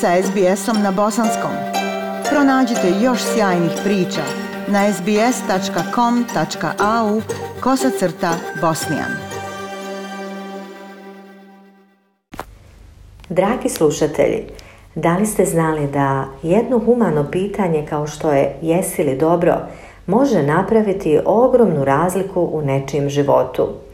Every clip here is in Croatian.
sa SBS-om na bosanskom. Pronađite još sjajnih priča na sbs.com.au kosacrta bosnijan. Dragi slušatelji, da li ste znali da jedno humano pitanje kao što je jesi li dobro može napraviti ogromnu razliku u nečijem životu?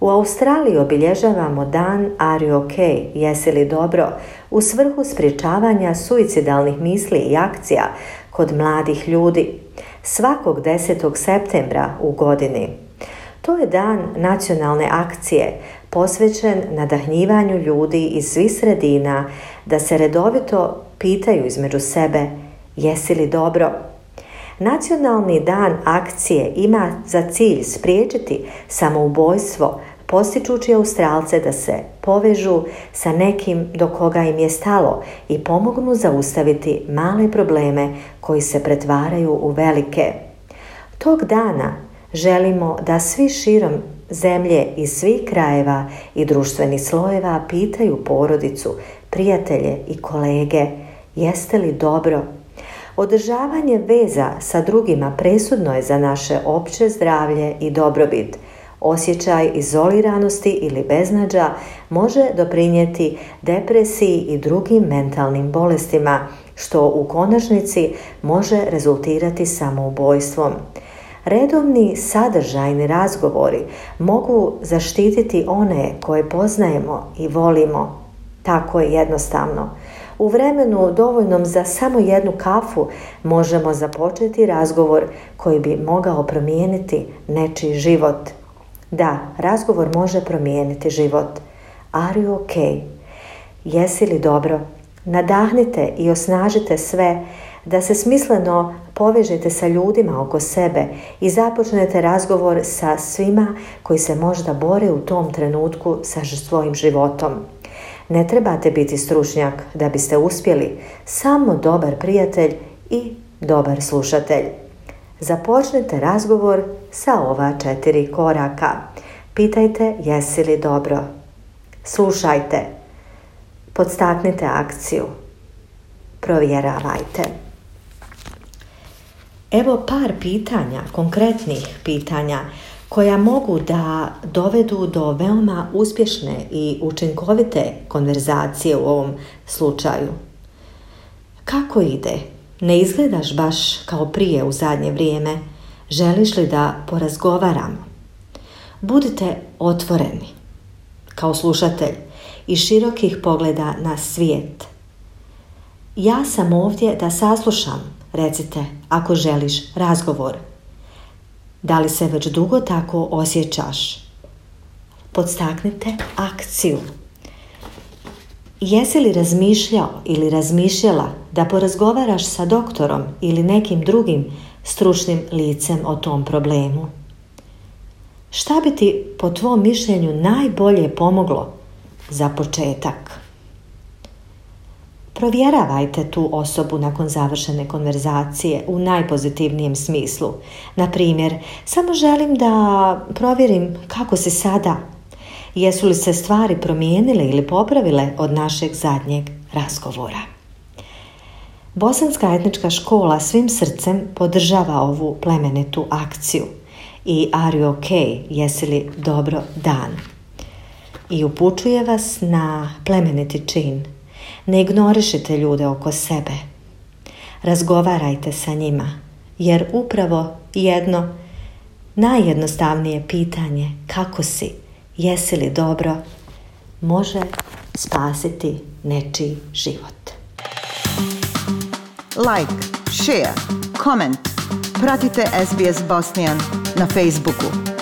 U Australiji obilježavamo dan Are you okay? Jesi li dobro? U svrhu sprječavanja suicidalnih misli i akcija kod mladih ljudi. Svakog 10. septembra u godini. To je dan nacionalne akcije posvećen nadahnjivanju ljudi iz svih sredina da se redovito pitaju između sebe jesi li dobro? Nacionalni dan akcije ima za cilj spriječiti samoubojstvo, postičući Australce da se povežu sa nekim do koga im je stalo i pomognu zaustaviti male probleme koji se pretvaraju u velike. Tog dana želimo da svi širom zemlje iz svih krajeva i društvenih slojeva pitaju porodicu, prijatelje i kolege jeste li dobro Održavanje veza sa drugima presudno je za naše opće zdravlje i dobrobit. Osjećaj izoliranosti ili beznađa može doprinijeti depresiji i drugim mentalnim bolestima, što u konačnici može rezultirati samoubojstvom. Redovni sadržajni razgovori mogu zaštititi one koje poznajemo i volimo. Tako je jednostavno. U vremenu dovoljnom za samo jednu kafu možemo započeti razgovor koji bi mogao promijeniti nečiji život. Da, razgovor može promijeniti život. Are you okay? Jesi li dobro? Nadahnite i osnažite sve da se smisleno povežete sa ljudima oko sebe i započnete razgovor sa svima koji se možda bore u tom trenutku sa svojim životom. Ne trebate biti stručnjak da biste uspjeli, samo dobar prijatelj i dobar slušatelj. Započnite razgovor sa ova četiri koraka. Pitajte jesi li dobro. Slušajte. Podstaknite akciju. Provjeravajte. Evo par pitanja, konkretnih pitanja koja mogu da dovedu do veoma uspješne i učinkovite konverzacije u ovom slučaju. Kako ide? Ne izgledaš baš kao prije u zadnje vrijeme. Želiš li da porazgovaramo? Budite otvoreni kao slušatelj i širokih pogleda na svijet. Ja sam ovdje da saslušam, recite, ako želiš razgovor. Da li se već dugo tako osjećaš? Podstaknite akciju. Jesi li razmišljao ili razmišljala da porazgovaraš sa doktorom ili nekim drugim stručnim licem o tom problemu? Šta bi ti po tvom mišljenju najbolje pomoglo za početak? Provjeravajte tu osobu nakon završene konverzacije u najpozitivnijem smislu. Na primjer, samo želim da provjerim kako si sada. Jesu li se stvari promijenile ili popravile od našeg zadnjeg razgovora? Bosanska etnička škola svim srcem podržava ovu plemenitu akciju i Are you okay? Jesi li dobro dan? I upućuje vas na plemeniti čin – ne ignorišite ljude oko sebe. Razgovarajte sa njima, jer upravo jedno najjednostavnije pitanje kako si, jesi li dobro, može spasiti nečiji život. Like, share, comment. Pratite SBS Bosnian na Facebooku.